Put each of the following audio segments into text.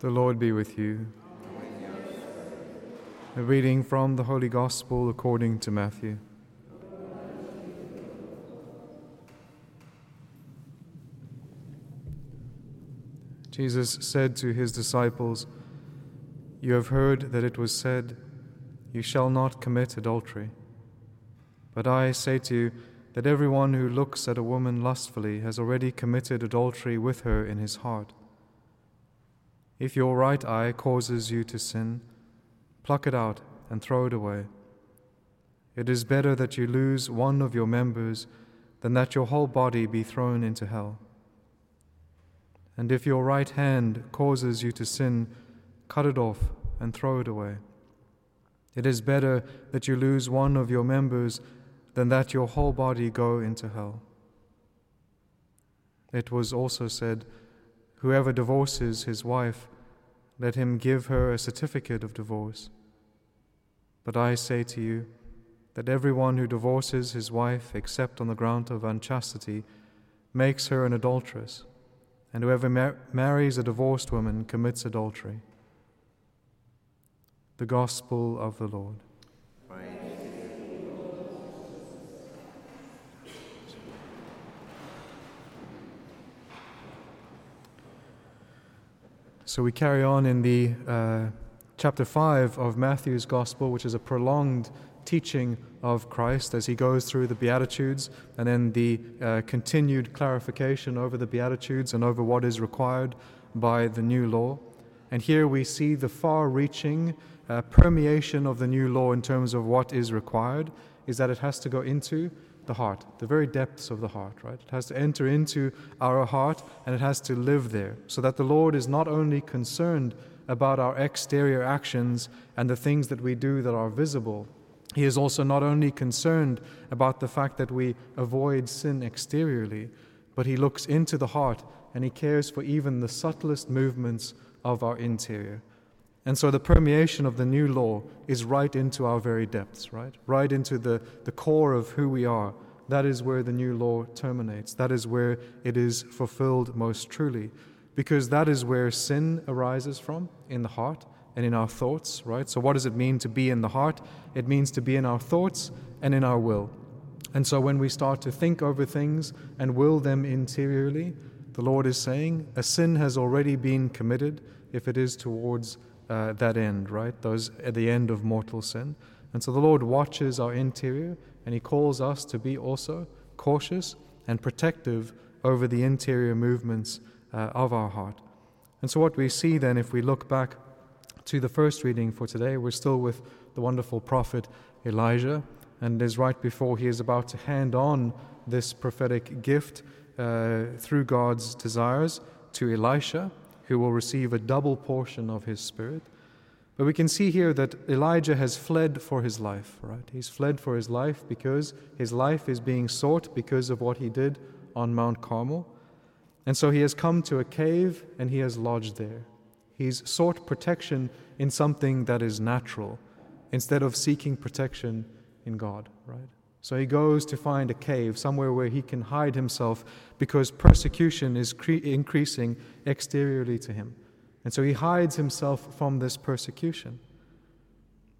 The Lord be with you. A reading from the Holy Gospel according to Matthew. Jesus said to his disciples, You have heard that it was said, You shall not commit adultery. But I say to you that everyone who looks at a woman lustfully has already committed adultery with her in his heart. If your right eye causes you to sin, pluck it out and throw it away. It is better that you lose one of your members than that your whole body be thrown into hell. And if your right hand causes you to sin, cut it off and throw it away. It is better that you lose one of your members than that your whole body go into hell. It was also said, Whoever divorces his wife, let him give her a certificate of divorce. But I say to you that everyone who divorces his wife except on the ground of unchastity makes her an adulteress, and whoever mar- marries a divorced woman commits adultery. The Gospel of the Lord. So we carry on in the uh, chapter 5 of Matthew's Gospel, which is a prolonged teaching of Christ as he goes through the Beatitudes and then the uh, continued clarification over the Beatitudes and over what is required by the new law. And here we see the far reaching uh, permeation of the new law in terms of what is required, is that it has to go into the heart, the very depths of the heart, right? It has to enter into our heart and it has to live there, so that the Lord is not only concerned about our exterior actions and the things that we do that are visible, He is also not only concerned about the fact that we avoid sin exteriorly, but He looks into the heart and He cares for even the subtlest movements of our interior. And so the permeation of the new law is right into our very depths, right? Right into the, the core of who we are. That is where the new law terminates. That is where it is fulfilled most truly. Because that is where sin arises from in the heart and in our thoughts, right? So, what does it mean to be in the heart? It means to be in our thoughts and in our will. And so, when we start to think over things and will them interiorly, the Lord is saying a sin has already been committed if it is towards uh, that end, right? Those at the end of mortal sin. And so the Lord watches our interior and He calls us to be also cautious and protective over the interior movements uh, of our heart. And so, what we see then, if we look back to the first reading for today, we're still with the wonderful prophet Elijah, and is right before he is about to hand on this prophetic gift uh, through God's desires to Elisha who will receive a double portion of his spirit. But we can see here that Elijah has fled for his life, right? He's fled for his life because his life is being sought because of what he did on Mount Carmel. And so he has come to a cave and he has lodged there. He's sought protection in something that is natural instead of seeking protection in God, right? So he goes to find a cave, somewhere where he can hide himself because persecution is cre- increasing exteriorly to him. And so he hides himself from this persecution.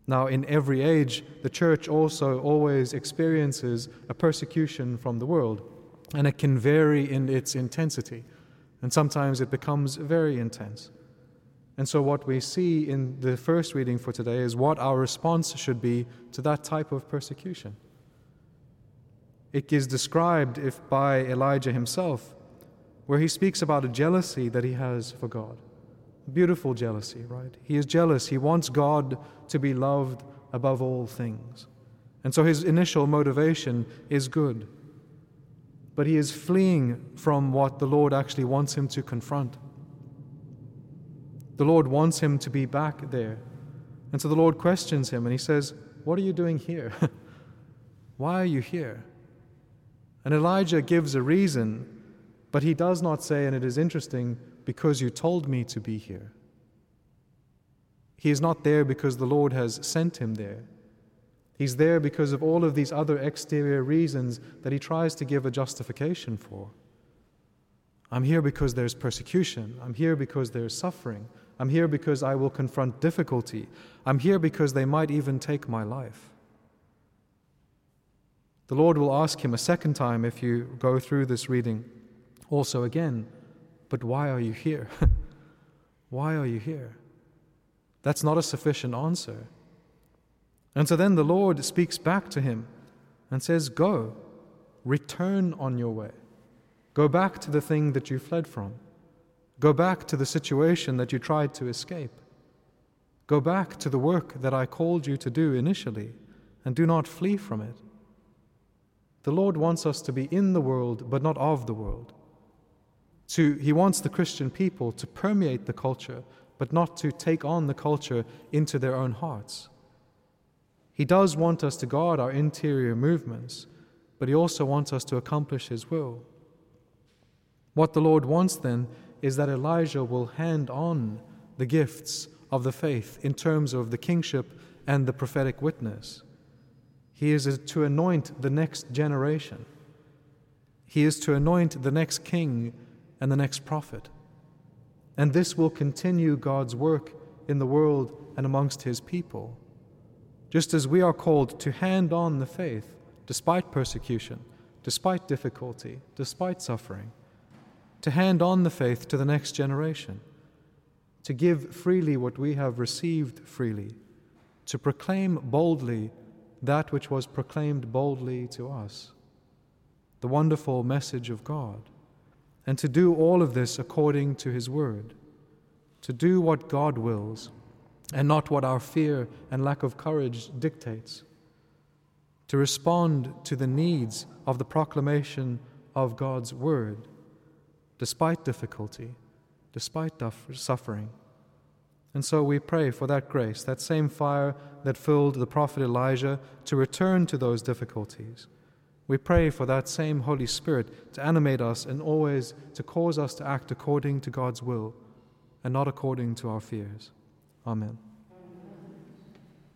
Now, in every age, the church also always experiences a persecution from the world, and it can vary in its intensity. And sometimes it becomes very intense. And so, what we see in the first reading for today is what our response should be to that type of persecution. It is described if by Elijah himself, where he speaks about a jealousy that he has for God. Beautiful jealousy, right? He is jealous. He wants God to be loved above all things. And so his initial motivation is good. But he is fleeing from what the Lord actually wants him to confront. The Lord wants him to be back there. And so the Lord questions him and he says, What are you doing here? Why are you here? And Elijah gives a reason, but he does not say, and it is interesting, because you told me to be here. He is not there because the Lord has sent him there. He's there because of all of these other exterior reasons that he tries to give a justification for. I'm here because there's persecution. I'm here because there's suffering. I'm here because I will confront difficulty. I'm here because they might even take my life. The Lord will ask him a second time if you go through this reading, also again, but why are you here? why are you here? That's not a sufficient answer. And so then the Lord speaks back to him and says, Go, return on your way. Go back to the thing that you fled from. Go back to the situation that you tried to escape. Go back to the work that I called you to do initially, and do not flee from it. The Lord wants us to be in the world, but not of the world. To, he wants the Christian people to permeate the culture, but not to take on the culture into their own hearts. He does want us to guard our interior movements, but He also wants us to accomplish His will. What the Lord wants then is that Elijah will hand on the gifts of the faith in terms of the kingship and the prophetic witness. He is to anoint the next generation. He is to anoint the next king and the next prophet. And this will continue God's work in the world and amongst his people. Just as we are called to hand on the faith despite persecution, despite difficulty, despite suffering, to hand on the faith to the next generation, to give freely what we have received freely, to proclaim boldly that which was proclaimed boldly to us, the wonderful message of God, and to do all of this according to His Word, to do what God wills and not what our fear and lack of courage dictates, to respond to the needs of the proclamation of God's Word, despite difficulty, despite suffering. And so we pray for that grace, that same fire that filled the prophet Elijah to return to those difficulties. We pray for that same Holy Spirit to animate us and always to cause us to act according to God's will and not according to our fears. Amen.